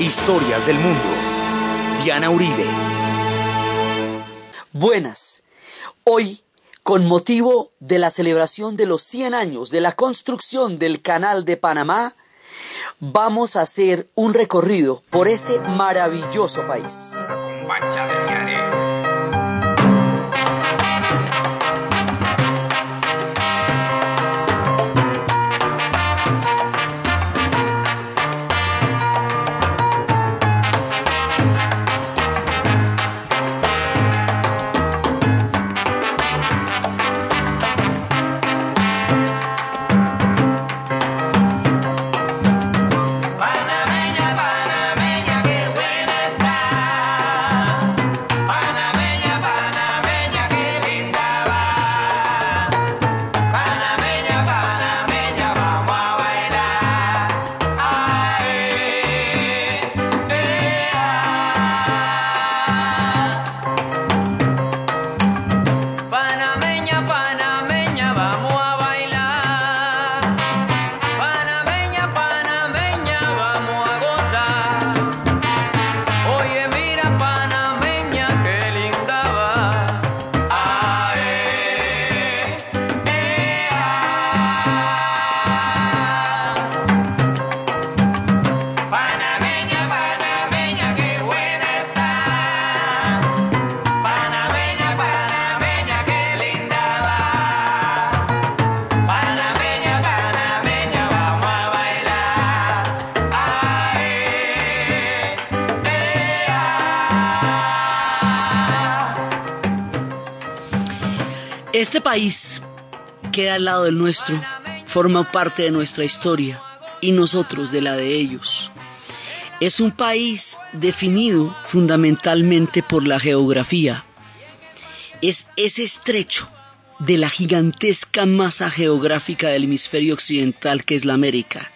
Historias del mundo. Diana Uribe. Buenas. Hoy, con motivo de la celebración de los 100 años de la construcción del Canal de Panamá, vamos a hacer un recorrido por ese maravilloso país. Este país queda al lado del nuestro, forma parte de nuestra historia y nosotros de la de ellos. Es un país definido fundamentalmente por la geografía. Es ese estrecho de la gigantesca masa geográfica del hemisferio occidental que es la América,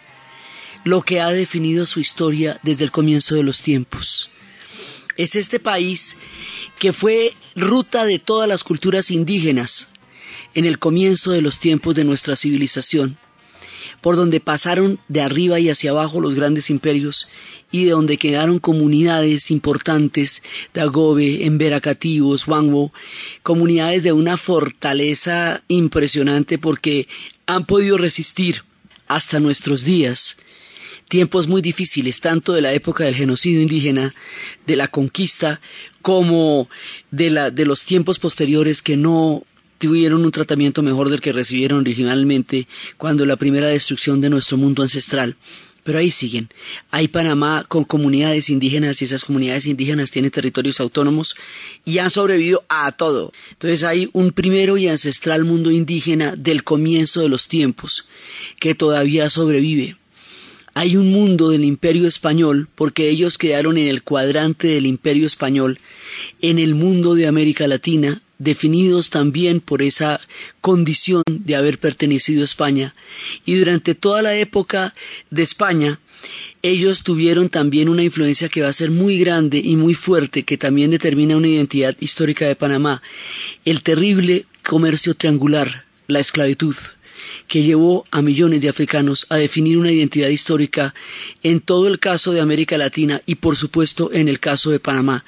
lo que ha definido su historia desde el comienzo de los tiempos. Es este país que fue ruta de todas las culturas indígenas en el comienzo de los tiempos de nuestra civilización, por donde pasaron de arriba y hacia abajo los grandes imperios y de donde quedaron comunidades importantes de Agobe, Emberacativos, Wangwo, comunidades de una fortaleza impresionante porque han podido resistir hasta nuestros días tiempos muy difíciles, tanto de la época del genocidio indígena, de la conquista, como de, la, de los tiempos posteriores que no tuvieron un tratamiento mejor del que recibieron originalmente cuando la primera destrucción de nuestro mundo ancestral. Pero ahí siguen. Hay Panamá con comunidades indígenas y esas comunidades indígenas tienen territorios autónomos y han sobrevivido a todo. Entonces hay un primero y ancestral mundo indígena del comienzo de los tiempos que todavía sobrevive hay un mundo del imperio español porque ellos quedaron en el cuadrante del imperio español, en el mundo de América Latina, definidos también por esa condición de haber pertenecido a España. Y durante toda la época de España, ellos tuvieron también una influencia que va a ser muy grande y muy fuerte, que también determina una identidad histórica de Panamá, el terrible comercio triangular, la esclavitud que llevó a millones de africanos a definir una identidad histórica en todo el caso de América Latina y por supuesto en el caso de Panamá.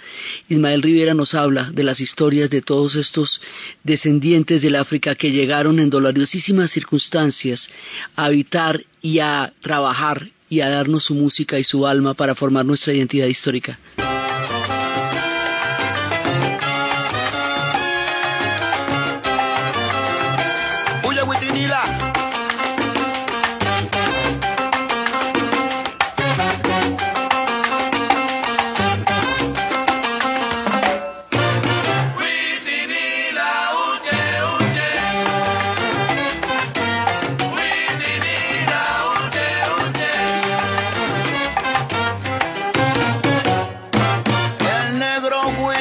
Ismael Rivera nos habla de las historias de todos estos descendientes del África que llegaron en dolorosísimas circunstancias a habitar y a trabajar y a darnos su música y su alma para formar nuestra identidad histórica.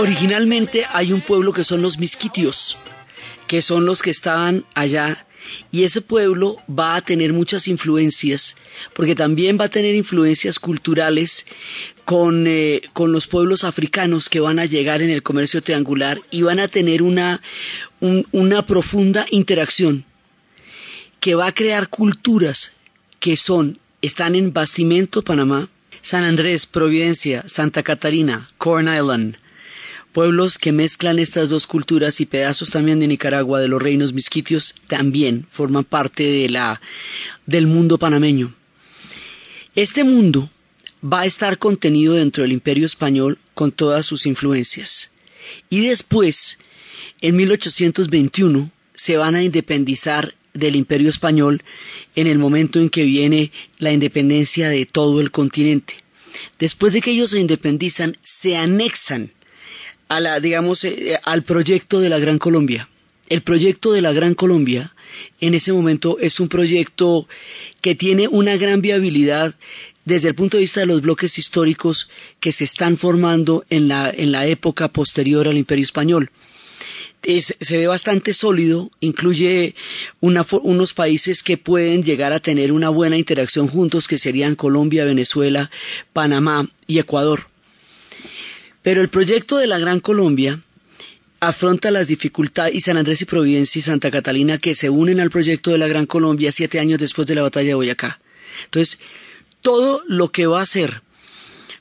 originalmente hay un pueblo que son los misquitios, que son los que estaban allá y ese pueblo va a tener muchas influencias, porque también va a tener influencias culturales con, eh, con los pueblos africanos que van a llegar en el comercio triangular y van a tener una, una profunda interacción que va a crear culturas que son, están en Bastimento, Panamá, San Andrés, Providencia, Santa Catarina, Corn Island, pueblos que mezclan estas dos culturas y pedazos también de Nicaragua, de los reinos misquitios, también forman parte de la, del mundo panameño. Este mundo va a estar contenido dentro del imperio español con todas sus influencias. Y después, en 1821, se van a independizar del imperio español en el momento en que viene la independencia de todo el continente. Después de que ellos se independizan, se anexan a la, digamos, eh, al proyecto de la Gran Colombia. El proyecto de la Gran Colombia en ese momento es un proyecto que tiene una gran viabilidad desde el punto de vista de los bloques históricos que se están formando en la, en la época posterior al Imperio Español se ve bastante sólido, incluye unos países que pueden llegar a tener una buena interacción juntos, que serían Colombia, Venezuela, Panamá y Ecuador. Pero el proyecto de la Gran Colombia afronta las dificultades y San Andrés y Providencia y Santa Catalina que se unen al proyecto de la Gran Colombia siete años después de la batalla de Boyacá. Entonces, todo lo que va a ser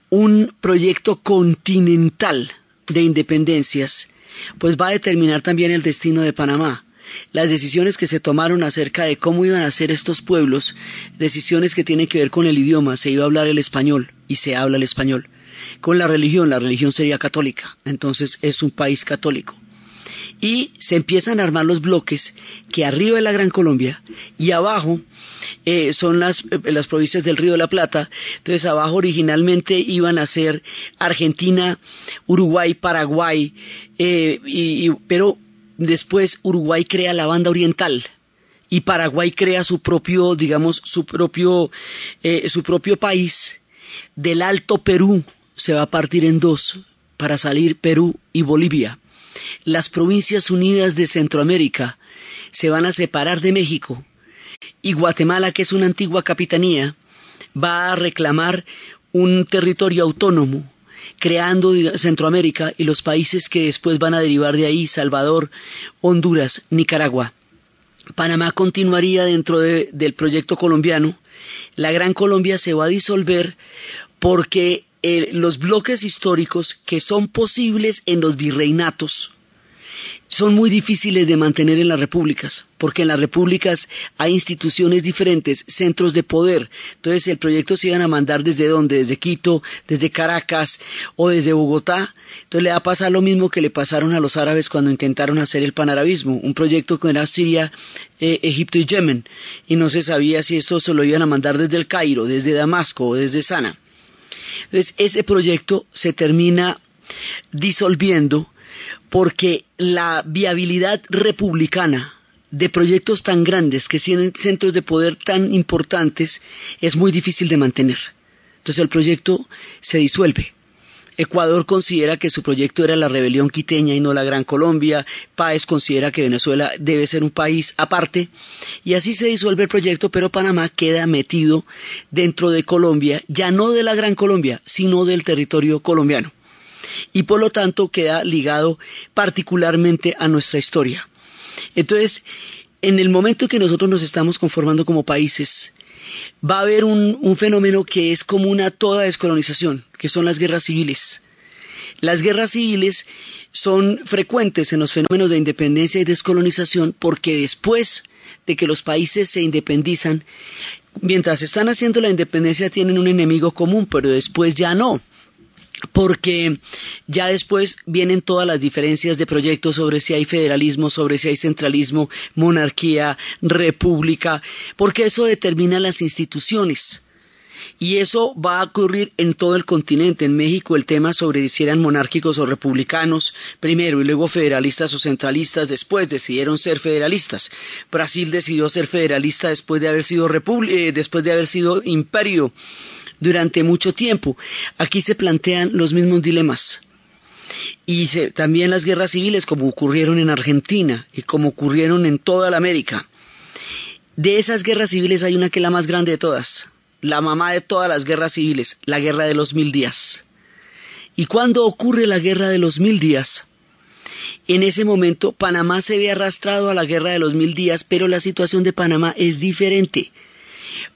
un proyecto continental de independencias pues va a determinar también el destino de Panamá. Las decisiones que se tomaron acerca de cómo iban a ser estos pueblos, decisiones que tienen que ver con el idioma, se iba a hablar el español y se habla el español. Con la religión, la religión sería católica, entonces es un país católico y se empiezan a armar los bloques que arriba es la Gran Colombia y abajo eh, son las, eh, las provincias del Río de la Plata. Entonces abajo originalmente iban a ser Argentina, Uruguay, Paraguay, eh, y, pero después Uruguay crea la banda oriental y Paraguay crea su propio, digamos, su propio, su propio país. Del Alto Perú se va a partir en dos para salir Perú y Bolivia las Provincias Unidas de Centroamérica se van a separar de México y Guatemala, que es una antigua capitanía, va a reclamar un territorio autónomo, creando Centroamérica y los países que después van a derivar de ahí, Salvador, Honduras, Nicaragua. Panamá continuaría dentro del proyecto colombiano. La Gran Colombia se va a disolver porque eh, los bloques históricos que son posibles en los virreinatos son muy difíciles de mantener en las repúblicas, porque en las repúblicas hay instituciones diferentes, centros de poder. Entonces el proyecto se iban a mandar desde dónde, desde Quito, desde Caracas o desde Bogotá. Entonces le va a pasar lo mismo que le pasaron a los árabes cuando intentaron hacer el panarabismo, un proyecto que era Siria, eh, Egipto y Yemen, y no se sabía si eso se lo iban a mandar desde el Cairo, desde Damasco o desde Sana. Entonces ese proyecto se termina disolviendo porque la viabilidad republicana de proyectos tan grandes que tienen centros de poder tan importantes es muy difícil de mantener. Entonces el proyecto se disuelve. Ecuador considera que su proyecto era la rebelión quiteña y no la Gran Colombia. Páez considera que Venezuela debe ser un país aparte. Y así se disuelve el proyecto, pero Panamá queda metido dentro de Colombia, ya no de la Gran Colombia, sino del territorio colombiano y por lo tanto queda ligado particularmente a nuestra historia. Entonces, en el momento que nosotros nos estamos conformando como países, va a haber un, fenómeno que es común a toda descolonización, que son las guerras civiles. Las guerras civiles son frecuentes en los fenómenos de independencia y descolonización porque después de que los países se independizan, mientras están haciendo la independencia tienen un enemigo común, pero después ya no porque ya después vienen todas las diferencias de proyectos sobre si hay federalismo, sobre si hay centralismo, monarquía, república, porque eso determina las instituciones. Y eso va a ocurrir en todo el continente. En México el tema sobre si eran monárquicos o republicanos, primero, y luego federalistas o centralistas, después decidieron ser federalistas. Brasil decidió ser federalista después de haber sido, eh, después de haber sido imperio durante mucho tiempo. Aquí se plantean los mismos dilemas. y también las guerras civiles como ocurrieron en Argentina y como ocurrieron en toda la América. De esas guerras civiles hay una que es la más grande de todas, la mamá de todas las guerras civiles, la guerra de los mil días. Y cuando ocurre la guerra de los mil días, en ese momento Panamá se ve arrastrado a la guerra de los mil días, pero la situación de Panamá es diferente.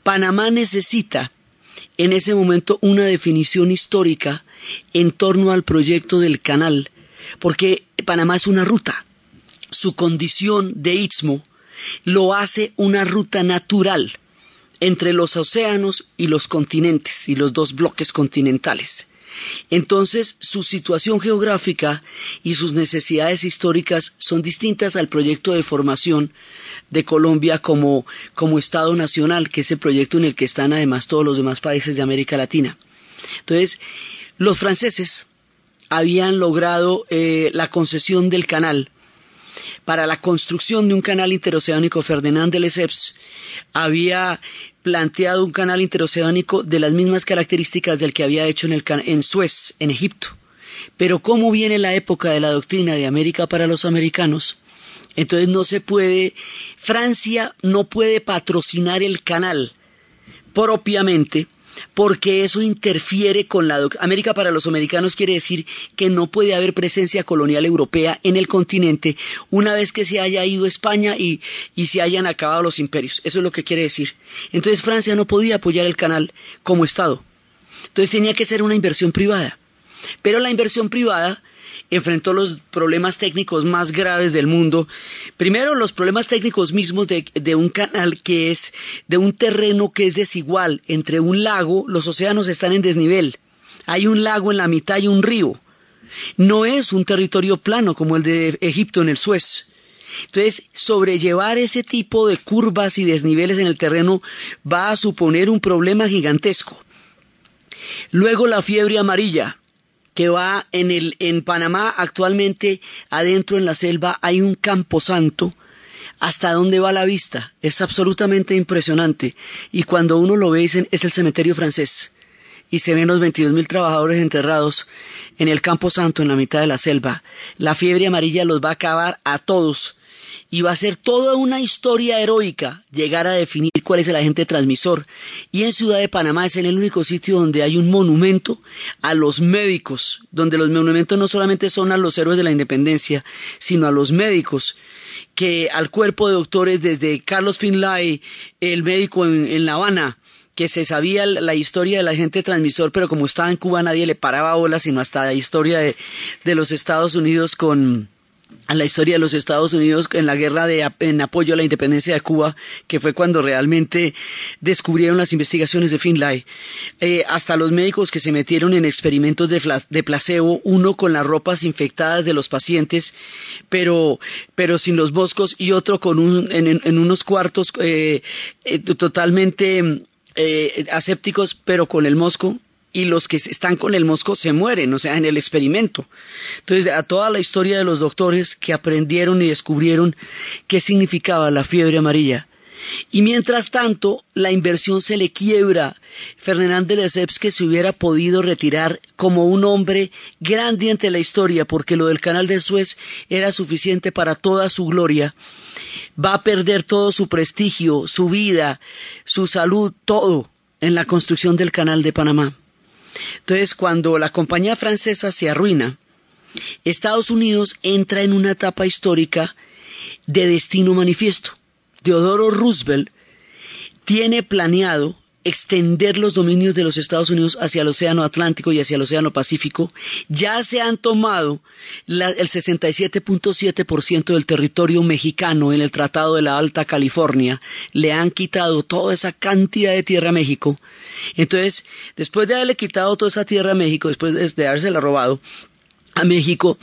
Panamá necesita en ese momento una definición histórica en torno al proyecto del canal, porque Panamá es una ruta. Su condición de istmo lo hace una ruta natural entre los océanos y los continentes y los dos bloques continentales. Entonces, su situación geográfica y sus necesidades históricas son distintas al proyecto de formación de Colombia como, como Estado Nacional, que es el proyecto en el que están además todos los demás países de América Latina. Entonces, los franceses habían logrado eh, la concesión del canal para la construcción de un canal interoceánico. Ferdinand de Lesseps había planteado un canal interoceánico de las mismas características del que había hecho en, el, en Suez, en Egipto. Pero como viene la época de la doctrina de América para los americanos, entonces no se puede, Francia no puede patrocinar el canal propiamente porque eso interfiere con la América para los americanos quiere decir que no puede haber presencia colonial europea en el continente una vez que se haya ido España y, y se hayan acabado los imperios. Eso es lo que quiere decir. Entonces Francia no podía apoyar el canal como Estado. Entonces tenía que ser una inversión privada. Pero la inversión privada enfrentó los problemas técnicos más graves del mundo. Primero, los problemas técnicos mismos de, un canal que es de un terreno que es desigual. Entre un lago, los océanos están en desnivel. Hay un lago en la mitad y un río. No es un territorio plano como el de Egipto en el Suez. Entonces, sobrellevar ese tipo de curvas y desniveles en el terreno va a suponer un problema gigantesco. Luego la fiebre amarilla que va en el en Panamá actualmente adentro en la selva hay un camposanto hasta dónde va la vista es absolutamente impresionante. Y cuando uno lo ve dicen es el cementerio francés. Y se ven los veintidós mil trabajadores enterrados en el campo santo en la mitad de la selva. La fiebre amarilla los va a acabar a todos y va a ser toda una historia heroica llegar a definir cuál es el agente transmisor. Y en Ciudad de Panamá es el único sitio donde hay un monumento a los médicos, donde los monumentos no solamente son a los héroes de la independencia, sino a los médicos que al cuerpo de doctores desde Carlos Finlay, el médico en, La Habana, que se sabía la historia del agente transmisor, pero como estaba en Cuba nadie le paraba bola, sino hasta la historia de, de los Estados Unidos con, a la historia de los Estados Unidos en la guerra de, en apoyo a la independencia de Cuba, que fue cuando realmente descubrieron las investigaciones de Finlay, eh, hasta los médicos que se metieron en experimentos de, placebo, uno con las ropas infectadas de los pacientes, pero, pero sin los boscos, y otro con un, en, unos cuartos eh, eh, totalmente asépticos, pero con el mosco, y los que están con el mosco se mueren, o sea, en el experimento. Entonces, a toda la historia de los doctores que aprendieron y descubrieron qué significaba la fiebre amarilla. Y mientras tanto, la inversión se le quiebra. Fernand de Lesseps que se hubiera podido retirar como un hombre grande ante la historia, porque lo del canal de Suez era suficiente para toda su gloria, va a perder todo su prestigio, su vida, su salud, todo en la construcción del canal de Panamá. Entonces, cuando la compañía francesa se arruina, Estados Unidos entra en una etapa histórica de destino manifiesto. Teodoro Roosevelt tiene planeado extender los dominios de los Estados Unidos hacia el Océano Atlántico y hacia el Océano Pacífico, ya se han tomado el 67.7% del territorio mexicano en el Tratado de la Alta California, le han quitado toda esa cantidad de tierra a México. Entonces, después de haberle quitado toda esa tierra a México, después de habérsela robado, a México,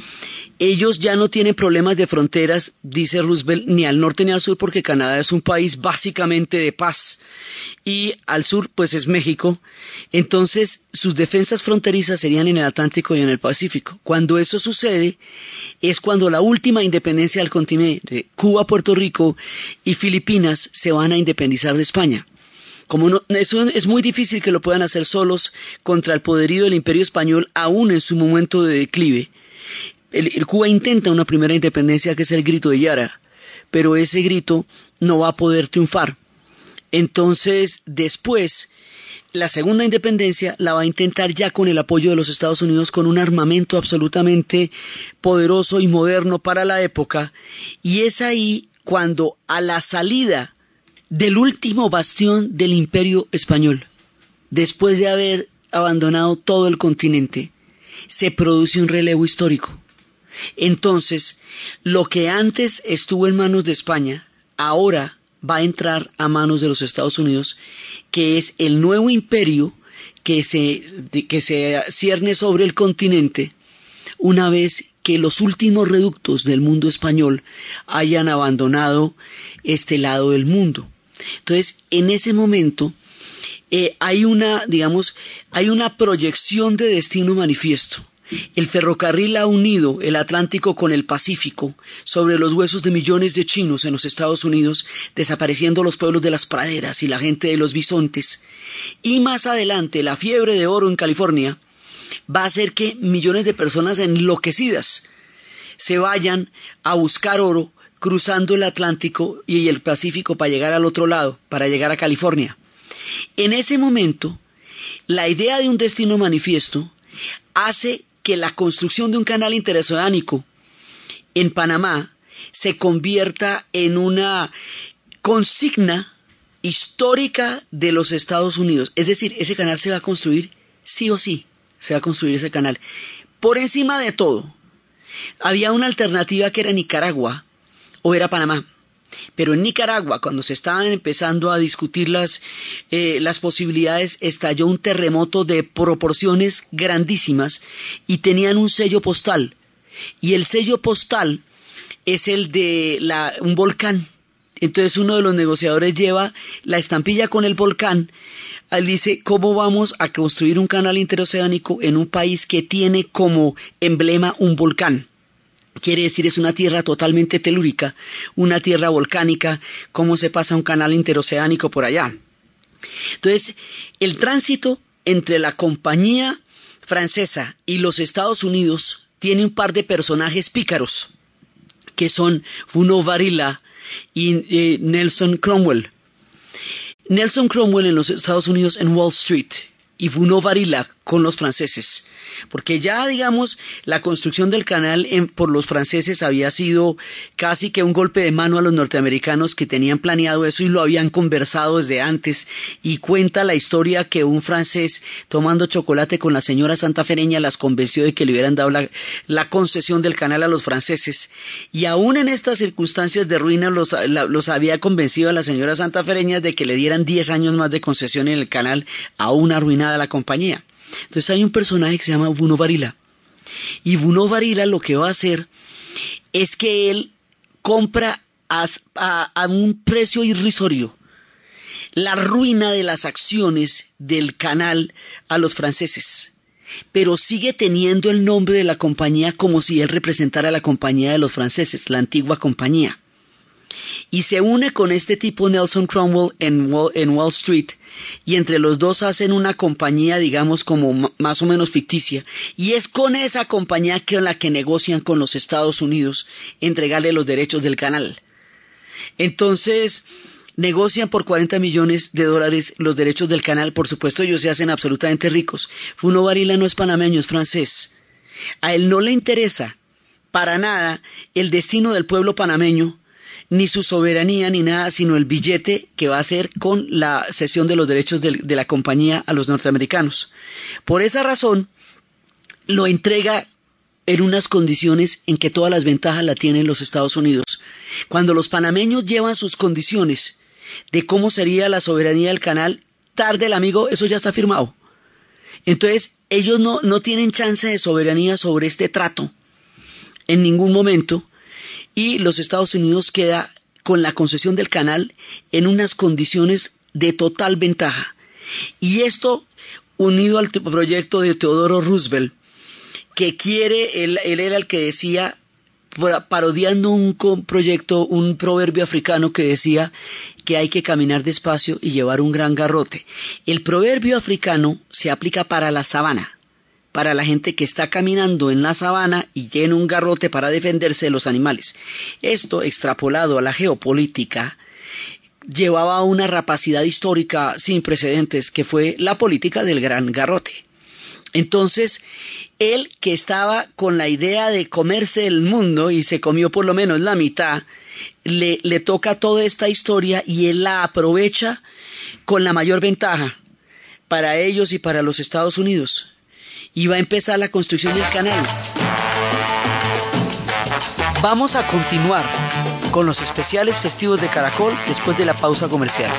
ellos ya no tienen problemas de fronteras, dice Roosevelt, ni al norte ni al sur, porque Canadá es un país básicamente de paz. Y al sur, pues es México. Entonces, sus defensas fronterizas serían en el Atlántico y en el Pacífico. Cuando eso sucede, es cuando la última independencia del continente, Cuba, Puerto Rico y Filipinas, se van a independizar de España. Como no, eso es muy difícil que lo puedan hacer solos contra el poderío del imperio español, aún en su momento de declive. Cuba intenta una primera independencia que es el grito de Yara, pero ese grito no va a poder triunfar. Entonces, después, la segunda independencia la va a intentar ya con el apoyo de los Estados Unidos, con un armamento absolutamente poderoso y moderno para la época, y es ahí cuando a la salida del último bastión del imperio español, después de haber abandonado todo el continente, se produce un relevo histórico. Entonces, lo que antes estuvo en manos de España, ahora va a entrar a manos de los Estados Unidos, que es el nuevo imperio que se, que se cierne sobre el continente una vez que los últimos reductos del mundo español hayan abandonado este lado del mundo. Entonces, en ese momento eh, hay una, digamos, hay una proyección de destino manifiesto. El ferrocarril ha unido el Atlántico con el Pacífico sobre los huesos de millones de chinos en los Estados Unidos, desapareciendo los pueblos de las praderas y la gente de los bisontes. Y más adelante, la fiebre de oro en California va a hacer que millones de personas enloquecidas se vayan a buscar oro cruzando el Atlántico y el Pacífico para llegar al otro lado, para llegar a California. En ese momento, la idea de un destino manifiesto hace que la construcción de un canal interoceánico en Panamá se convierta en una consigna histórica de los Estados Unidos. Es decir, ese canal se va a construir sí o sí, se va a construir ese canal. Por encima de todo, había una alternativa que era Nicaragua o era Panamá. Pero en Nicaragua, cuando se estaban empezando a discutir las, eh, las posibilidades, estalló un terremoto de proporciones grandísimas y tenían un sello postal. Y el sello postal es el de la, un volcán. Entonces uno de los negociadores lleva la estampilla con el volcán. Él dice, ¿cómo vamos a construir un canal interoceánico en un país que tiene como emblema un volcán? Quiere decir es una tierra totalmente telúrica, una tierra volcánica, cómo se pasa un canal interoceánico por allá. Entonces, el tránsito entre la compañía francesa y los Estados Unidos tiene un par de personajes pícaros, que son Funo Varila y eh, Nelson Cromwell. Nelson Cromwell en los Estados Unidos en Wall Street y Funo Varila con los franceses. Porque ya, digamos, la construcción del canal por los franceses había sido casi que un golpe de mano a los norteamericanos que tenían planeado eso y lo habían conversado desde antes, y cuenta la historia que un francés tomando chocolate con la señora santafereña las convenció de que le hubieran dado la, concesión del canal a los franceses, y aún en estas circunstancias de ruina los, había convencido a la señora santafereña de que le dieran diez años más de concesión en el canal, aún arruinada la compañía. Entonces hay un personaje que se llama Vuno Varila. Y Vuno Varila lo que va a hacer es que él compra a, a un precio irrisorio la ruina de las acciones del canal a los franceses pero sigue teniendo el nombre de la compañía como si él representara la compañía de los franceses, la antigua compañía y se une con este tipo Nelson Cromwell en Wall, Street y entre los dos hacen una compañía digamos como más o menos ficticia y es con esa compañía que la que negocian con los Estados Unidos entregarle los derechos del canal. Entonces, negocian por 40 millones de dólares los derechos del canal, por supuesto ellos se hacen absolutamente ricos. Funo Varila no es panameño, es francés. A él no le interesa para nada el destino del pueblo panameño ni su soberanía ni nada, sino el billete que va a hacer con la cesión de los derechos de, la compañía a los norteamericanos. Por esa razón, lo entrega en unas condiciones en que todas las ventajas la tienen los Estados Unidos. Cuando los panameños llevan sus condiciones de cómo sería la soberanía del canal, tarde el amigo, eso ya está firmado. Entonces, ellos no, no tienen chance de soberanía sobre este trato en ningún momento, y los Estados Unidos queda con la concesión del canal en unas condiciones de total ventaja. Y esto unido al proyecto de Teodoro Roosevelt, que quiere, él, era el que decía, parodiando un proyecto, un proverbio africano que decía que hay que caminar despacio y llevar un gran garrote. El proverbio africano se aplica para la sabana, para la gente que está caminando en la sabana y tiene un garrote para defenderse de los animales. Esto, extrapolado a la geopolítica, llevaba a una rapacidad histórica sin precedentes, que fue la política del gran garrote. Entonces, él que estaba con la idea de comerse el mundo y se comió por lo menos la mitad, le, le toca toda esta historia y él la aprovecha con la mayor ventaja para ellos y para los Estados Unidos. Y va a empezar la construcción del canal. Vamos a continuar con los especiales festivos de Caracol después de la pausa comercial.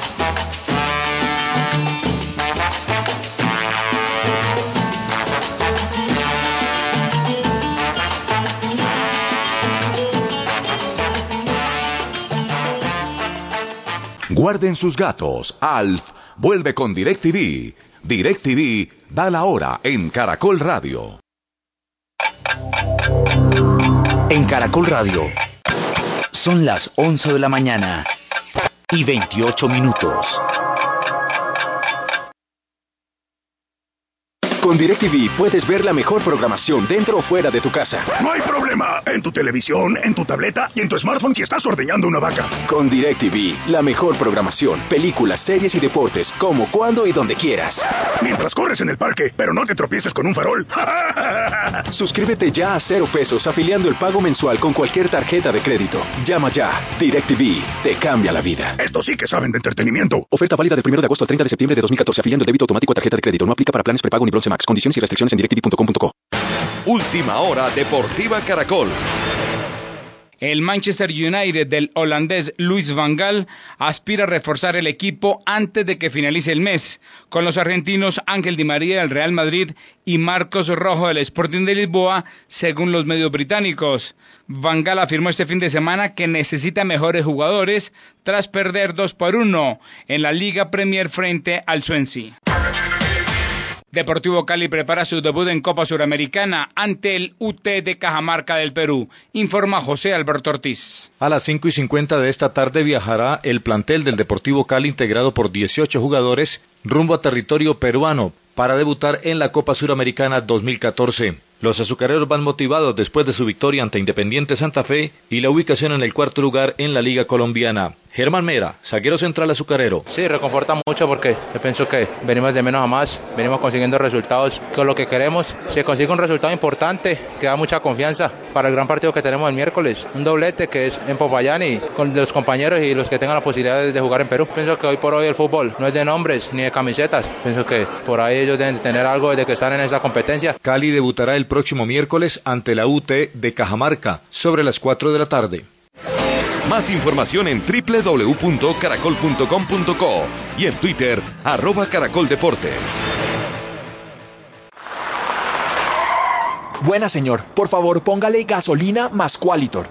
Guarden sus gatos. Alf vuelve con DirecTV. DirecTV da la hora en Caracol Radio. En Caracol Radio son las 11 de la mañana y 28 minutos. Con DirecTV puedes ver la mejor programación dentro o fuera de tu casa. No hay problema. En tu televisión, en tu tableta y en tu smartphone si estás ordeñando una vaca. Con DirecTV, la mejor programación, películas, series y deportes, como, cuando y donde quieras. Mientras corres en el parque, pero no te tropieces con un farol. Suscríbete ya a cero pesos afiliando el pago mensual con cualquier tarjeta de crédito. Llama ya. DirecTV te cambia la vida. Esto sí que saben de entretenimiento. Oferta válida del 1 de agosto al 30 de septiembre de 2014 afiliando el débito automático a tarjeta de crédito. No aplica para planes prepago ni bronce max. Condiciones y restricciones en directv.com.co. Última hora Deportiva Caracol. El Manchester United del holandés Luis Van Gaal aspira a reforzar el equipo antes de que finalice el mes, con los argentinos Ángel Di María del Real Madrid y Marcos Rojo del Sporting de Lisboa, según los medios británicos. Van Gaal afirmó este fin de semana que necesita mejores jugadores tras perder 2 por 1 en la Liga Premier frente al Swansea. Deportivo Cali prepara su debut en Copa Suramericana ante el UT de Cajamarca del Perú, informa José Alberto Ortiz. A las 5 y 50 de esta tarde viajará el plantel del Deportivo Cali integrado por 18 jugadores rumbo a territorio peruano para debutar en la Copa Suramericana 2014. Los azucareros van motivados después de su victoria ante Independiente Santa Fe y la ubicación en el cuarto lugar en la Liga Colombiana. Germán Mera, zaguero central azucarero. Sí, reconforta mucho porque yo pienso que venimos de menos a más, venimos consiguiendo resultados con lo que queremos. Se consigue un resultado importante que da mucha confianza para el gran partido que tenemos el miércoles. Un doblete que es en Popayán y con los compañeros y los que tengan la posibilidad de jugar en Perú. Pienso que hoy por hoy el fútbol no es de nombres ni de camisetas. Pienso que por ahí ellos deben tener algo de que están en esa competencia. Cali debutará el próximo miércoles ante la UT de Cajamarca sobre las 4 de la tarde. Más información en www.caracol.com.co y en Twitter, arroba caracoldeportes. Buena señor, por favor póngale gasolina más Qualitor.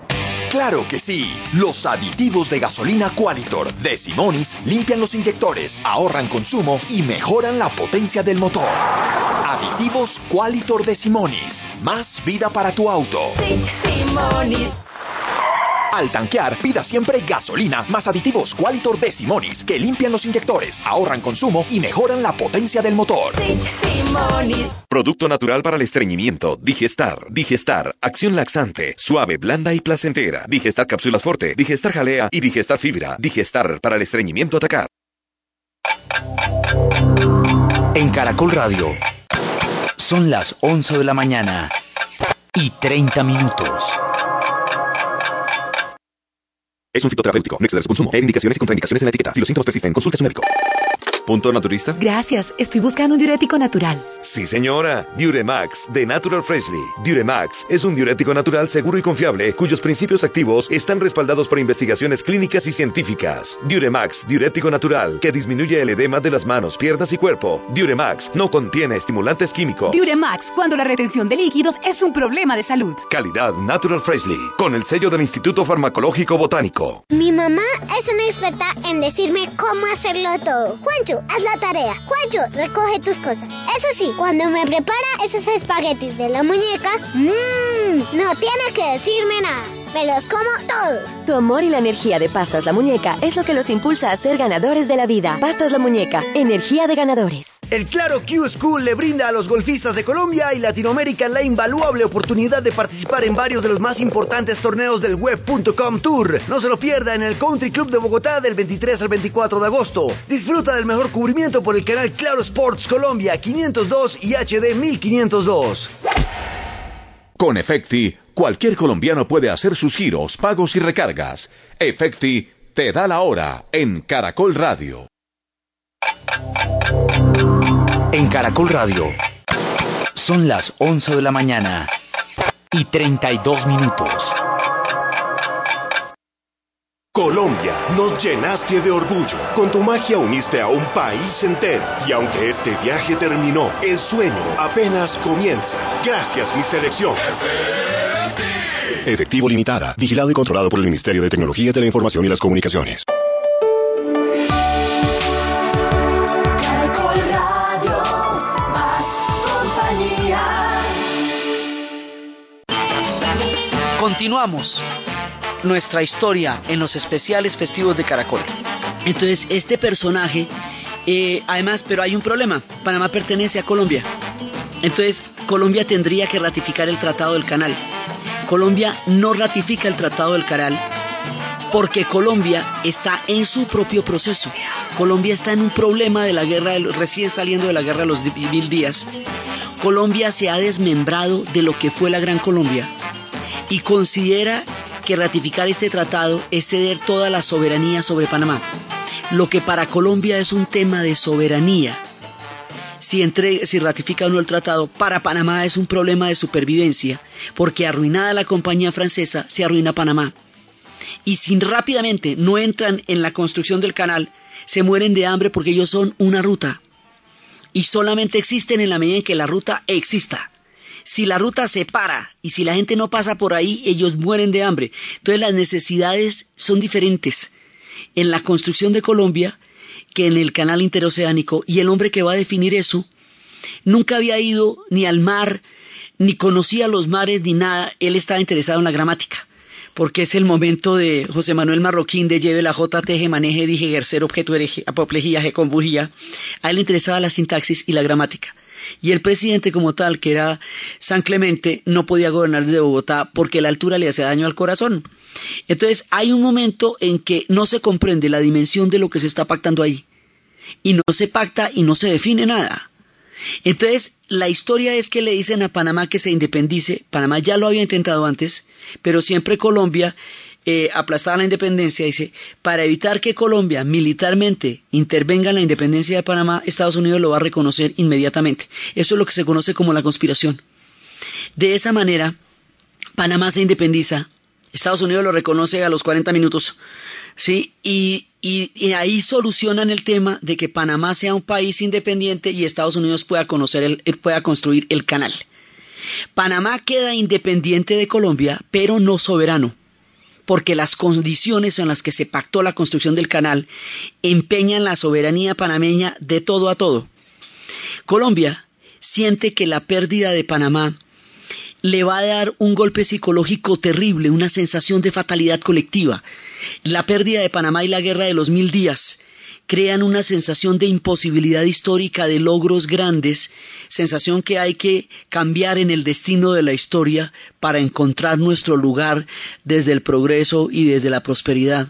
Claro que sí. Los aditivos de gasolina Qualitor de Simonis limpian los inyectores, ahorran consumo y mejoran la potencia del motor. Aditivos Qualitor de Simonis. Más vida para tu auto. Al tanquear, pida siempre gasolina más aditivos Qualitor de Simonis que limpian los inyectores, ahorran consumo y mejoran la potencia del motor. Producto natural para el estreñimiento. Digestar. Digestar. Acción laxante. Suave, blanda y placentera. Digestar cápsulas forte. Digestar jalea y digestar fibra. Digestar para el estreñimiento atacar. En Caracol Radio son las 11 de la mañana y 30 minutos. Es un fitoterapéutico. No exceder su consumo. Hay indicaciones y contraindicaciones en la etiqueta. Si los síntomas persisten, consulte a su médico. ¿Punto naturista? Gracias, estoy buscando un diurético natural. Sí, señora. Duremax de Natural Freshly. Duremax es un diurético natural seguro y confiable cuyos principios activos están respaldados por investigaciones clínicas y científicas. Duremax, diurético natural que disminuye el edema de las manos, piernas y cuerpo. Duremax no contiene estimulantes químicos. Duremax, cuando la retención de líquidos es un problema de salud. Calidad Natural Freshly con el sello del Instituto Farmacológico Botánico. Mi mamá es una experta en decirme cómo hacerlo todo. Juancho, haz la tarea. Juancho, recoge tus cosas. Eso sí, cuando me prepara esos espaguetis de la muñeca, mmm, no tiene que decirme nada. Me los como todos. Tu amor y la energía de Pastas La Muñeca es lo que los impulsa a ser ganadores de la vida. Pastas La Muñeca, energía de ganadores. El Claro Q School le brinda a los golfistas de Colombia y Latinoamérica la invaluable oportunidad de participar en varios de los más importantes torneos del Web.com Tour. No se lo pierda en el Country Club de Bogotá del 23 al 24 de agosto. Disfruta del mejor cubrimiento por el canal Claro Sports Colombia 502 y HD 1502. Con Efecti, cualquier colombiano puede hacer sus giros, pagos y recargas. Efecti te da la hora en Caracol Radio. Caracol Radio son las 11 de la mañana y 32 minutos. Colombia, nos llenaste de orgullo. Con tu magia uniste a un país entero. Y aunque este viaje terminó, el sueño apenas comienza. Gracias, mi selección. Efectivo Limitada, vigilado y controlado por el Ministerio de Tecnología de la Información y las Comunicaciones. Continuamos nuestra historia en los especiales festivos de Caracol. Entonces, este personaje, eh, además, pero hay un problema, Panamá pertenece a Colombia. Entonces, Colombia tendría que ratificar el Tratado del Canal. Colombia no ratifica el Tratado del Canal porque Colombia está en su propio proceso. Colombia está en un problema de la guerra, recién saliendo de la guerra de los mil días. Colombia se ha desmembrado de lo que fue la Gran Colombia y considera que ratificar este tratado es ceder toda la soberanía sobre Panamá, lo que para Colombia es un tema de soberanía. Si, entre, si ratifica o no el tratado, para Panamá es un problema de supervivencia, porque arruinada la compañía francesa, se arruina Panamá. Y si rápidamente no entran en la construcción del canal, se mueren de hambre porque ellos son una ruta. Y solamente existen en la medida en que la ruta exista si la ruta se para y si la gente no pasa por ahí, ellos mueren de hambre. Entonces las necesidades son diferentes en la construcción de Colombia que en el canal interoceánico y el hombre que va a definir eso nunca había ido ni al mar, ni conocía los mares, ni nada. Él estaba interesado en la gramática porque es el momento de José Manuel Marroquín de lleve la JTG, maneje, dije, ejercer, objeto, hereje, apoplejía, convujía. A él le interesaba la sintaxis y la gramática. Y el presidente como tal, que era San Clemente, no podía gobernar desde Bogotá porque la altura le hacía daño al corazón. Entonces hay un momento en que no se comprende la dimensión de lo que se está pactando ahí. Y no se pacta y no se define nada. Entonces, la historia es que le dicen a Panamá que se independice. Panamá ya lo había intentado antes, pero siempre Colombia eh, aplastada la independencia, dice, para evitar que Colombia militarmente intervenga en la independencia de Panamá, Estados Unidos lo va a reconocer inmediatamente. Eso es lo que se conoce como la conspiración. De esa manera, Panamá se independiza, Estados Unidos lo reconoce a los 40 minutos, ¿sí? Y, y, ahí solucionan el tema de que Panamá sea un país independiente y Estados Unidos pueda, conocer el, pueda construir el canal. Panamá queda independiente de Colombia, pero no soberano porque las condiciones en las que se pactó la construcción del canal empeñan la soberanía panameña de todo a todo. Colombia siente que la pérdida de Panamá le va a dar un golpe psicológico terrible, una sensación de fatalidad colectiva. La pérdida de Panamá y la guerra de los mil días crean una sensación de imposibilidad histórica de logros grandes, sensación que hay que cambiar en el destino de la historia para encontrar nuestro lugar desde el progreso y desde la prosperidad,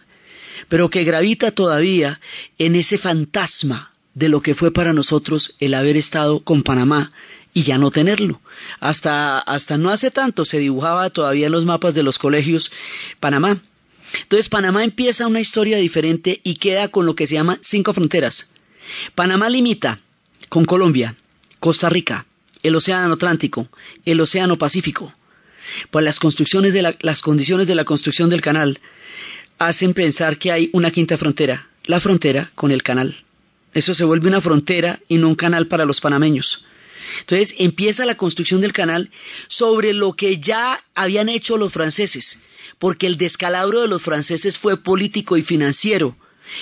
pero que gravita todavía en ese fantasma de lo que fue para nosotros el haber estado con Panamá y ya no tenerlo. Hasta, hasta no hace tanto se dibujaba todavía en los mapas de los colegios Panamá entonces Panamá empieza una historia diferente y queda con lo que se llama cinco fronteras. Panamá limita con Colombia, Costa Rica, el Océano Atlántico, el Océano Pacífico. Pues las construcciones de las condiciones de la construcción del canal hacen pensar que hay una quinta frontera, la frontera con el canal. Eso se vuelve una frontera y no un canal para los panameños. Entonces empieza la construcción del canal sobre lo que ya habían hecho los franceses porque el descalabro de los franceses fue político y financiero,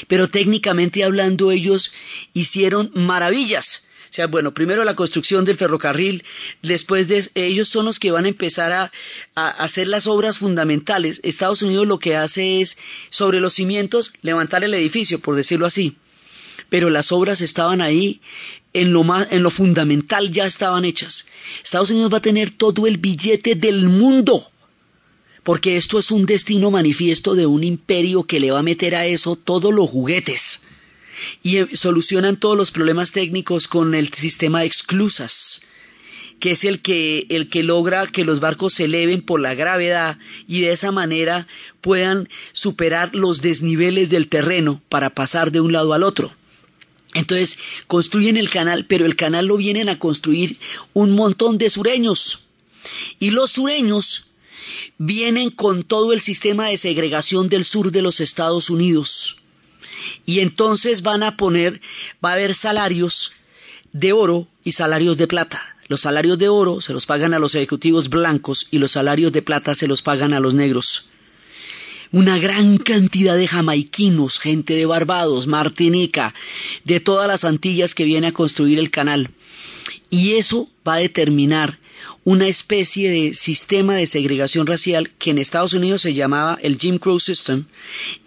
pero técnicamente hablando ellos hicieron maravillas. O sea, bueno, primero la construcción del ferrocarril, después de ellos son los que van a empezar a, a, hacer las obras fundamentales. Estados Unidos lo que hace es, sobre los cimientos, levantar el edificio, por decirlo así. Pero las obras estaban ahí en lo, más, en lo fundamental ya estaban hechas. Estados Unidos va a tener todo el billete del mundo, porque esto es un destino manifiesto de un imperio que le va a meter a eso todos los juguetes. Y eh, solucionan todos los problemas técnicos con el sistema de exclusas que es el que, el que logra que los barcos se eleven por la gravedad y de esa manera puedan superar los desniveles del terreno para pasar de un lado al otro. Entonces construyen el canal, pero el canal lo vienen a construir un montón de sureños. Y los sureños vienen con todo el sistema de segregación del sur de los Estados Unidos. Y entonces van a poner, va a haber salarios de oro y salarios de plata. Los salarios de oro se los pagan a los ejecutivos blancos y los salarios de plata se los pagan a los negros. Una gran cantidad de jamaiquinos, gente de Barbados, Martinica, de todas las Antillas que viene a construir el canal. Y eso va a determinar una especie de sistema de segregación racial que en Estados Unidos se llamaba el Jim Crow System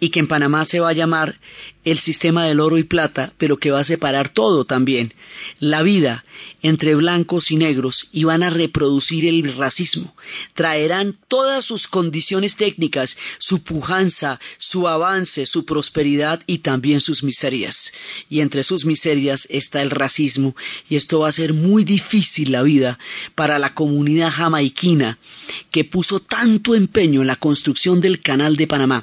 y que en Panamá se va a llamar el sistema del oro y plata, pero que va a separar todo también, la vida entre blancos y negros y van a reproducir el racismo. Traerán todas sus condiciones técnicas, su pujanza, su avance, su prosperidad y también sus miserias. Y entre sus miserias está el racismo y esto va a ser muy difícil la vida para la comunidad jamaiquina que puso tanto empeño en la construcción del canal de Panamá.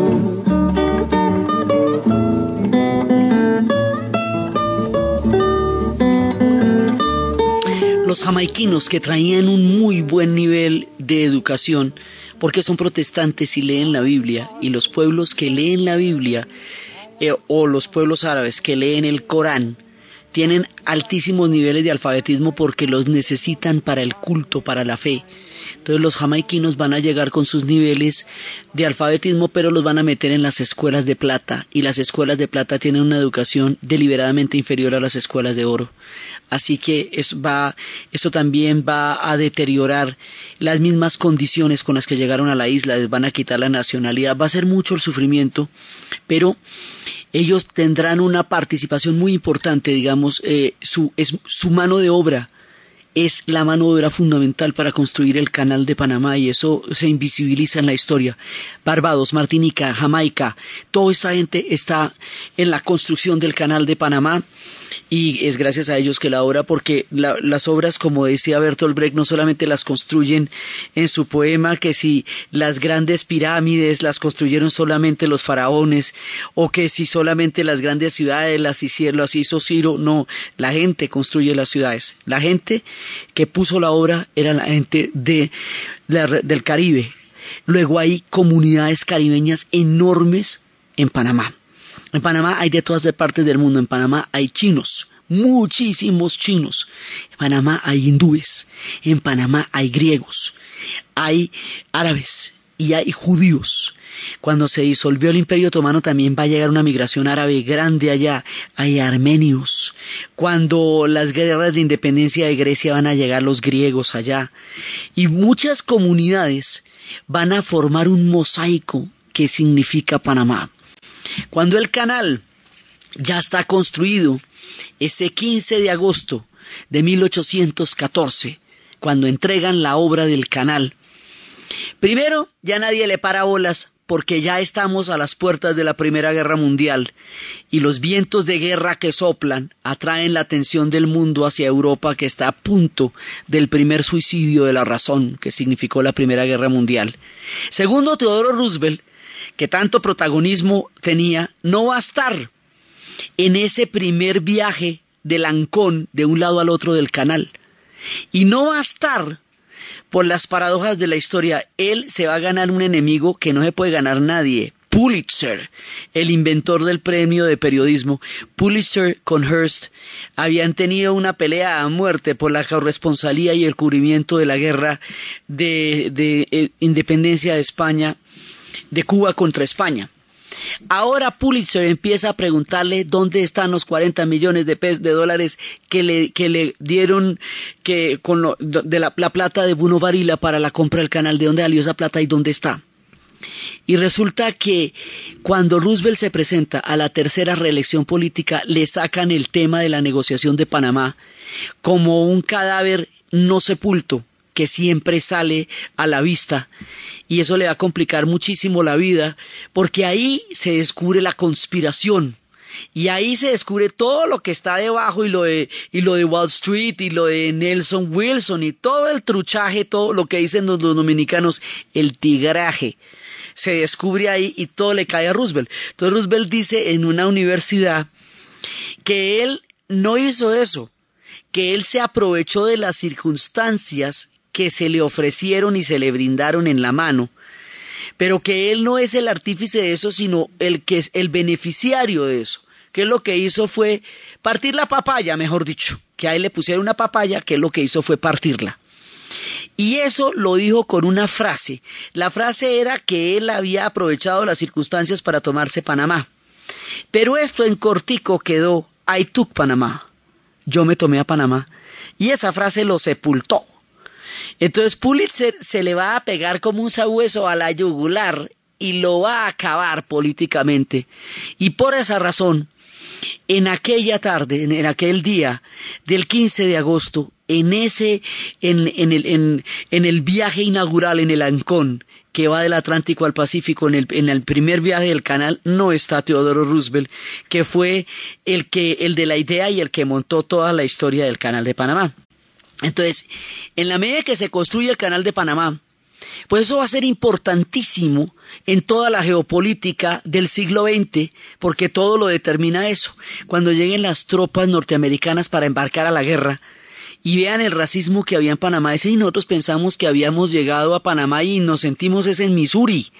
Jamaiquinos que traían un muy buen nivel de educación porque son protestantes y leen la Biblia y los pueblos que leen la Biblia eh, o los pueblos árabes que leen el Corán tienen altísimos niveles de alfabetismo porque los necesitan para el culto, para la fe. Entonces los jamaiquinos van a llegar con sus niveles de alfabetismo, pero los van a meter en las escuelas de plata. Y las escuelas de plata tienen una educación deliberadamente inferior a las escuelas de oro. Así que eso, va, eso también va a deteriorar las mismas condiciones con las que llegaron a la isla, les van a quitar la nacionalidad, va a ser mucho el sufrimiento, pero ellos tendrán una participación muy importante, digamos, eh, su, es, su mano de obra es la mano de fundamental para construir el canal de Panamá y eso se invisibiliza en la historia. Barbados, Martinica, Jamaica, toda esa gente está en la construcción del canal de Panamá y es gracias a ellos que la obra, porque las obras, como decía Bertolt Brecht, no solamente las construyen en su poema, que si las grandes pirámides las construyeron solamente los faraones, o que si solamente las grandes ciudades las hicieron, las hizo Ciro, no, la gente construye las ciudades. La gente que puso la obra era la gente de, del Caribe. Luego hay comunidades caribeñas enormes en Panamá. En Panamá hay de todas partes del mundo. En Panamá hay chinos, muchísimos chinos. En Panamá hay hindúes. En Panamá hay griegos. Hay árabes y hay judíos. Cuando se disolvió el Imperio Otomano también va a llegar una migración árabe grande allá. Hay armenios. Cuando las guerras de independencia de Grecia van a llegar los griegos allá. Y muchas comunidades van a formar un mosaico que significa Panamá. Cuando el canal ya está construido, ese 15 de agosto de 1814, cuando entregan la obra del canal. Primero, ya nadie le para bolas porque ya estamos a las puertas de la Primera Guerra Mundial y los vientos de guerra que soplan atraen la atención del mundo hacia Europa que está a punto del primer suicidio de la razón que significó la Primera Guerra Mundial. Segundo, Teodoro Roosevelt, que tanto protagonismo tenía, no va a estar en ese primer viaje del Ancón de un lado al otro del canal. Y no va a estar por las paradojas de la historia, él se va a ganar un enemigo que no se puede ganar nadie. Pulitzer, el inventor del premio de periodismo, Pulitzer con Hearst habían tenido una pelea a muerte por la corresponsalía y el cubrimiento de la guerra de, de eh, independencia de España, de Cuba contra España. Ahora Pulitzer empieza a preguntarle dónde están los 40 millones de, de dólares que le, que le dieron que con lo, de la, la, plata de Bruno Varila para la compra del canal, de dónde salió esa plata y dónde está. Y resulta que cuando Roosevelt se presenta a la tercera reelección política, le sacan el tema de la negociación de Panamá como un cadáver no sepulto que siempre sale a la vista. Y eso le va a complicar muchísimo la vida porque ahí se descubre la conspiración. Y ahí se descubre todo lo que está debajo y lo de y lo de Wall Street y lo de Nelson Wilson y todo el truchaje, todo lo que dicen los, los dominicanos, el tigraje. Se descubre ahí y todo le cae a Roosevelt. Entonces Roosevelt dice en una universidad que él no hizo eso, que él se aprovechó de las circunstancias que se le ofrecieron y se le brindaron en la mano, pero que él no es el artífice de eso, sino el que es el beneficiario de eso, que lo que hizo fue partir la papaya, mejor dicho, que a él le pusieron una papaya, que lo que hizo fue partirla. Y eso lo dijo con una frase. La frase era que él había aprovechado las circunstancias para tomarse Panamá. Pero esto en cortico quedó, I took Panamá. Yo me tomé a Panamá. Y esa frase lo sepultó. Entonces Pulitzer se le va a pegar como un sabueso a la yugular y lo va a acabar políticamente. Y por esa razón, en aquella tarde, en, aquel día del 15 de agosto, en ese, en, en, el, en, el viaje inaugural en el Ancón, que va del Atlántico al Pacífico en el, en el primer viaje del canal no está Teodoro Roosevelt, que fue el que, el de la idea y el que montó toda la historia del canal de Panamá. Entonces, en la medida que se construye el canal de Panamá, pues eso va a ser importantísimo en toda la geopolítica del siglo XX, porque todo lo determina eso. Cuando lleguen las tropas norteamericanas para embarcar a la guerra y vean el racismo que había en Panamá, ese y nosotros pensamos que habíamos llegado a Panamá y nos sentimos es en Missouri,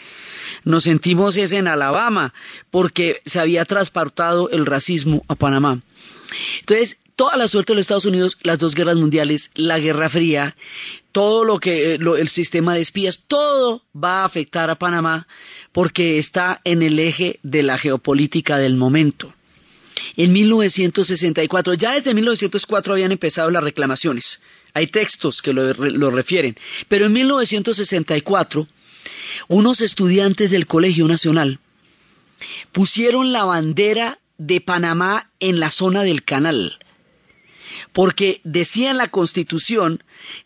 nos sentimos es en Alabama, porque se había transportado el racismo a Panamá. Entonces, toda la suerte de los Estados Unidos, las dos guerras mundiales, la Guerra Fría, todo lo que el sistema de espías, todo va a afectar a Panamá porque está en el eje de la geopolítica del momento. En 1964, ya desde 1904 habían empezado las reclamaciones. Hay textos que lo, lo refieren. Pero en 1964, unos estudiantes del Colegio Nacional pusieron la bandera de Panamá en la zona del canal porque decía en la Constitución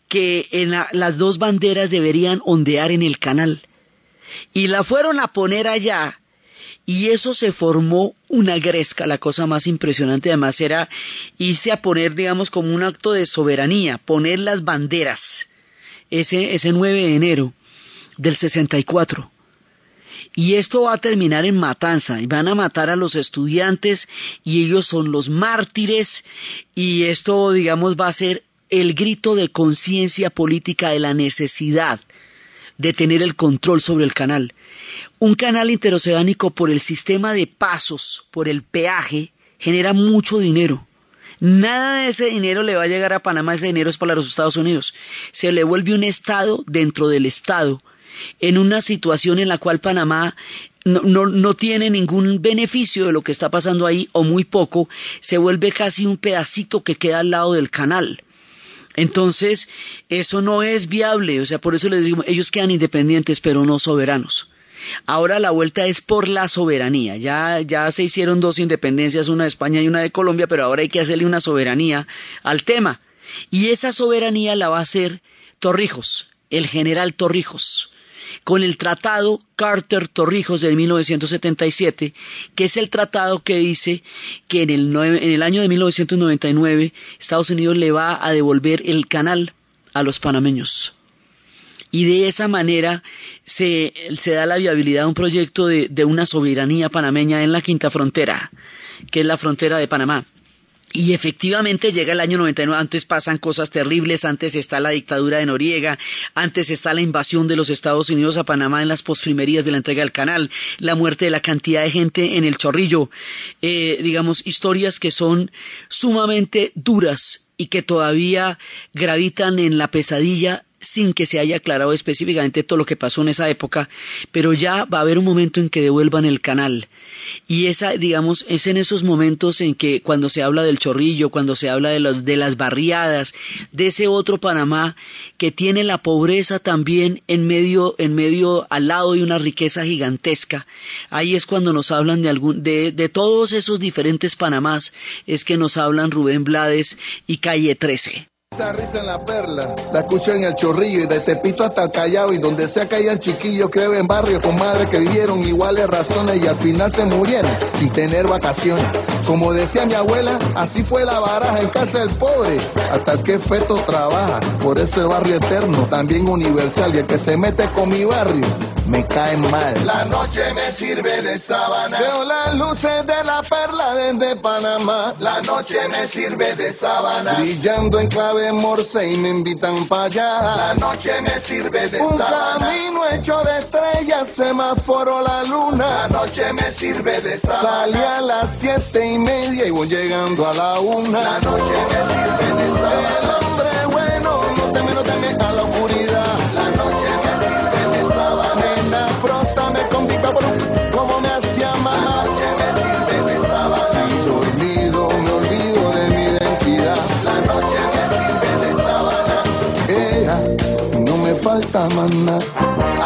que en las dos banderas deberían ondear en el canal. Y la fueron a poner allá y eso se formó una gresca, la cosa más impresionante además era irse a poner, digamos, como un acto de soberanía, poner las banderas, ese, ese 9 de enero del 64. Y esto va a terminar en matanza y van a matar a los estudiantes y ellos son los mártires y esto, digamos, va a ser el grito de conciencia política de la necesidad de tener el control sobre el canal. Un canal interoceánico por el sistema de pasos, por el peaje, genera mucho dinero. Nada de ese dinero le va a llegar a Panamá, ese dinero es para los Estados Unidos. Se le vuelve un Estado dentro del Estado en una situación en la cual Panamá no, no, no, tiene ningún beneficio de lo que está pasando ahí o muy poco, se vuelve casi un pedacito que queda al lado del canal. Entonces, eso no es viable, o sea, por eso les digo, ellos quedan independientes pero no soberanos. Ahora la vuelta es por la soberanía. Ya, ya se hicieron dos independencias, una de España y una de Colombia, pero ahora hay que hacerle una soberanía al tema. Y esa soberanía la va a hacer Torrijos, el general Torrijos con el tratado Carter-Torrijos de 1977, que es el tratado que dice que en el, en el año de 1999 Estados Unidos le va a devolver el canal a los panameños. Y de esa manera se, da la viabilidad de un proyecto de una soberanía panameña en la quinta frontera, que es la frontera de Panamá. Y efectivamente llega el año 99, antes pasan cosas terribles, antes está la dictadura de Noriega, antes está la invasión de los Estados Unidos a Panamá en las posprimerías de la entrega del canal, la muerte de la cantidad de gente en el chorrillo, eh, digamos, historias que son sumamente duras y que todavía gravitan en la pesadilla sin que se haya aclarado específicamente todo lo que pasó en esa época, pero ya va a haber un momento en que devuelvan el canal. Y esa, digamos, es en esos momentos en que cuando se habla del chorrillo, cuando se habla de, los, de las barriadas, de ese otro Panamá que tiene la pobreza también en medio, en medio al lado de una riqueza gigantesca. Ahí es cuando nos hablan de algún, de, de todos esos diferentes Panamás, es que nos hablan Rubén Blades y Calle 13. Esa risa en la perla, la escucho en el chorrillo y de Tepito hasta el Callao y donde sea que hayan chiquillos, creo en barrio con madres que vivieron iguales razones y al final se murieron sin tener vacaciones. Como decía mi abuela, así fue la baraja en casa del pobre, hasta el que feto trabaja. Por eso el barrio eterno, también universal y el que se mete con mi barrio, me cae mal. La noche me sirve de sábana. Veo las luces de la perla desde Panamá. La noche me sirve de sábana. Brillando en clave morse y me invitan para allá. La noche me sirve de Un camino hecho de estrellas, semáforo la luna. La noche me sirve de sábana. Salí a las siete y media y voy llegando a la una. La noche me sirve de. El hombre falta nada.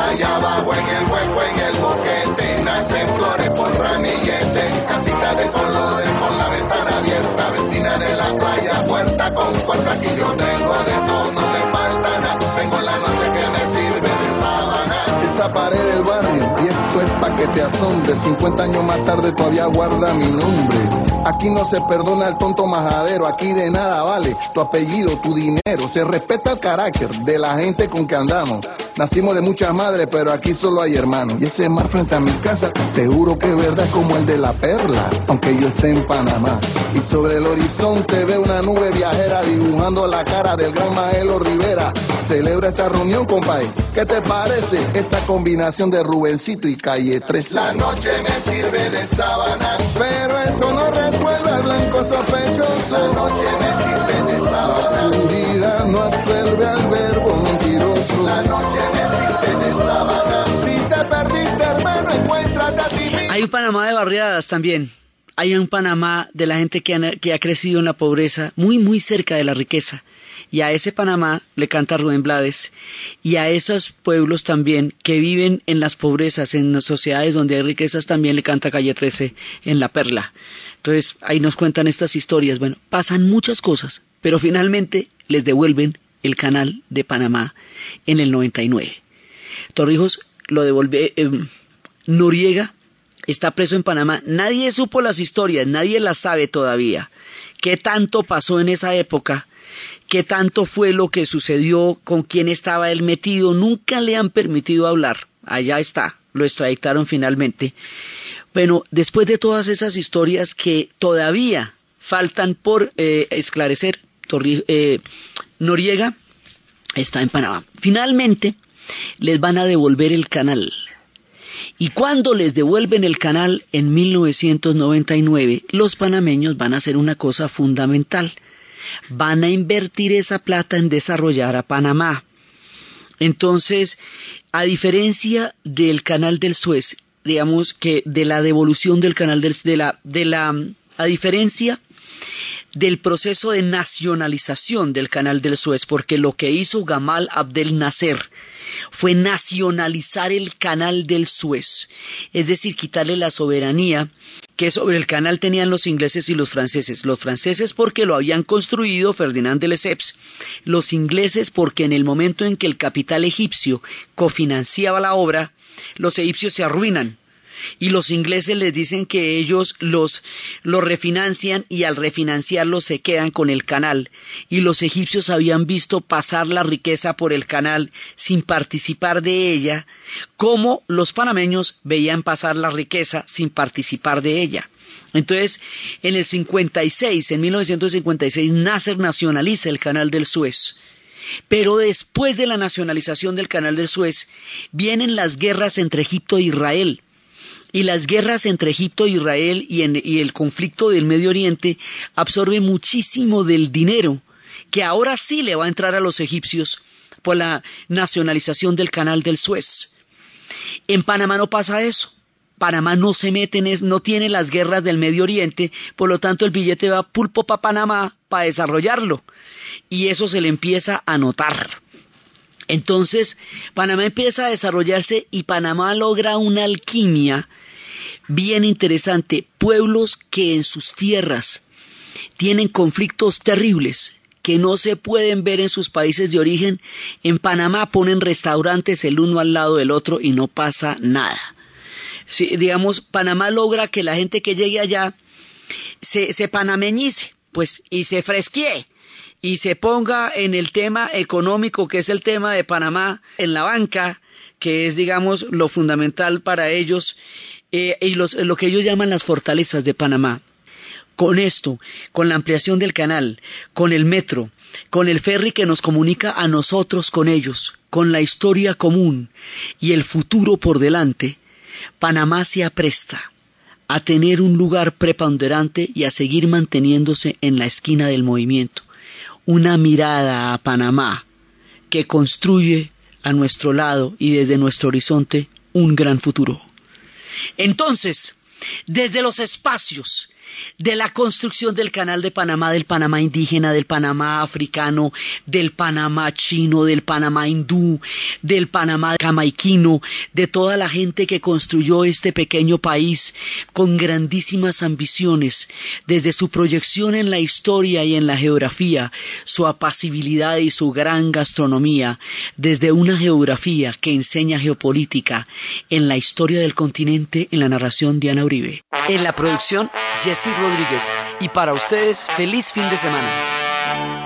Allá abajo en el hueco, en el boquete, nacen flores por ramillete. Casita de colores con la ventana abierta, vecina de la playa, puerta con puerta. Aquí yo tengo de todo, no me falta nada. Tengo la noche que me sirve de sábana. Esa pared del barrio, y esto es pa' que te asombre. 50 años más tarde todavía guarda mi nombre. Aquí no se perdona el tonto majadero, aquí de nada vale tu apellido, tu dinero. Se respeta el carácter de la gente con que andamos. Nacimos de muchas madres, pero aquí solo hay hermanos. Y ese mar frente a mi casa, te juro que es verdad como el de la perla, aunque yo esté en Panamá. Y sobre el horizonte veo una nube viajera dibujando la cara del gran Maelo Rivera. Celebra esta reunión, compadre. ¿Qué te parece esta combinación de Rubencito y Calle 13? La noche me sirve de sábana. Pero eso no resuelve al blanco sospechoso. La noche me sirve de sábana. La oscuridad no absuelve al verbo Hay un Panamá de barriadas también. Hay un Panamá de la gente que ha, crecido en la pobreza, muy, muy cerca de la riqueza. Y a ese Panamá le canta Rubén Blades. Y a esos pueblos también que viven en las pobrezas, en las sociedades donde hay riquezas, también le canta Calle 13 en La Perla. Entonces ahí nos cuentan estas historias. Bueno, pasan muchas cosas, pero finalmente les devuelven el canal de Panamá en el 99. Torrijos lo devuelve. Eh, Noriega está preso en Panamá. Nadie supo las historias, nadie las sabe todavía. ¿Qué tanto pasó en esa época? ¿Qué tanto fue lo que sucedió? ¿Con quién estaba él metido? Nunca le han permitido hablar. Allá está, lo extraditaron finalmente. Bueno, después de todas esas historias que todavía faltan por eh, esclarecer, Torri eh, Noriega está en Panamá. Finalmente, les van a devolver el canal. Y cuando les devuelven el canal en 1999, los panameños van a hacer una cosa fundamental. Van a invertir esa plata en desarrollar a Panamá. Entonces, a diferencia del canal del Suez, digamos que de la devolución del canal del, de la, de la, a diferencia del proceso de nacionalización del canal del Suez, porque lo que hizo Gamal Abdel Nasser fue nacionalizar el canal del Suez, es decir, quitarle la soberanía que sobre el canal tenían los ingleses y los franceses. Los franceses porque lo habían construido Ferdinand de Lesseps, los ingleses porque en el momento en que el capital egipcio cofinanciaba la obra, los egipcios se arruinan y los ingleses les dicen que ellos los, refinancian y al refinanciarlos se quedan con el canal y los egipcios habían visto pasar la riqueza por el canal sin participar de ella, como los panameños veían pasar la riqueza sin participar de ella. Entonces, en el 56, en 1956, Nasser nacionaliza el canal del Suez. Pero después de la nacionalización del canal del Suez, vienen las guerras entre Egipto e Israel y las guerras entre Egipto e Israel y, el conflicto del Medio Oriente absorbe muchísimo del dinero que ahora sí le va a entrar a los egipcios por la nacionalización del canal del Suez. En Panamá no pasa eso. Panamá no se mete en no tiene las guerras del Medio Oriente, por lo tanto el billete va pulpo para Panamá para desarrollarlo. Y eso se le empieza a notar. Entonces, Panamá empieza a desarrollarse y Panamá logra una alquimia bien interesante, pueblos que en sus tierras tienen conflictos terribles que no se pueden ver en sus países de origen, en Panamá ponen restaurantes el uno al lado del otro y no pasa nada. Si, digamos, Panamá logra que la gente que llegue allá se, se panameñice, pues, y se fresquee, y se ponga en el tema económico, que es el tema de Panamá, en la banca, que es, digamos, lo fundamental para ellos, eh, y lo que ellos llaman las fortalezas de Panamá. Con esto, con la ampliación del canal, con el metro, con el ferry que nos comunica a nosotros con ellos, con la historia común y el futuro por delante, Panamá se apresta a tener un lugar preponderante y a seguir manteniéndose en la esquina del movimiento. Una mirada a Panamá que construye a nuestro lado y desde nuestro horizonte un gran futuro. Entonces, desde los espacios de la construcción del canal de Panamá, del Panamá indígena, del Panamá africano, del Panamá chino, del Panamá hindú, del Panamá jamaiquino, de toda la gente que construyó este pequeño país con grandísimas ambiciones, desde su proyección en la historia y en la geografía, su apacibilidad y su gran gastronomía, desde una geografía que enseña geopolítica en la historia del continente en la narración de Ana Uribe. En la producción, Rodríguez. Y para ustedes, feliz fin de semana.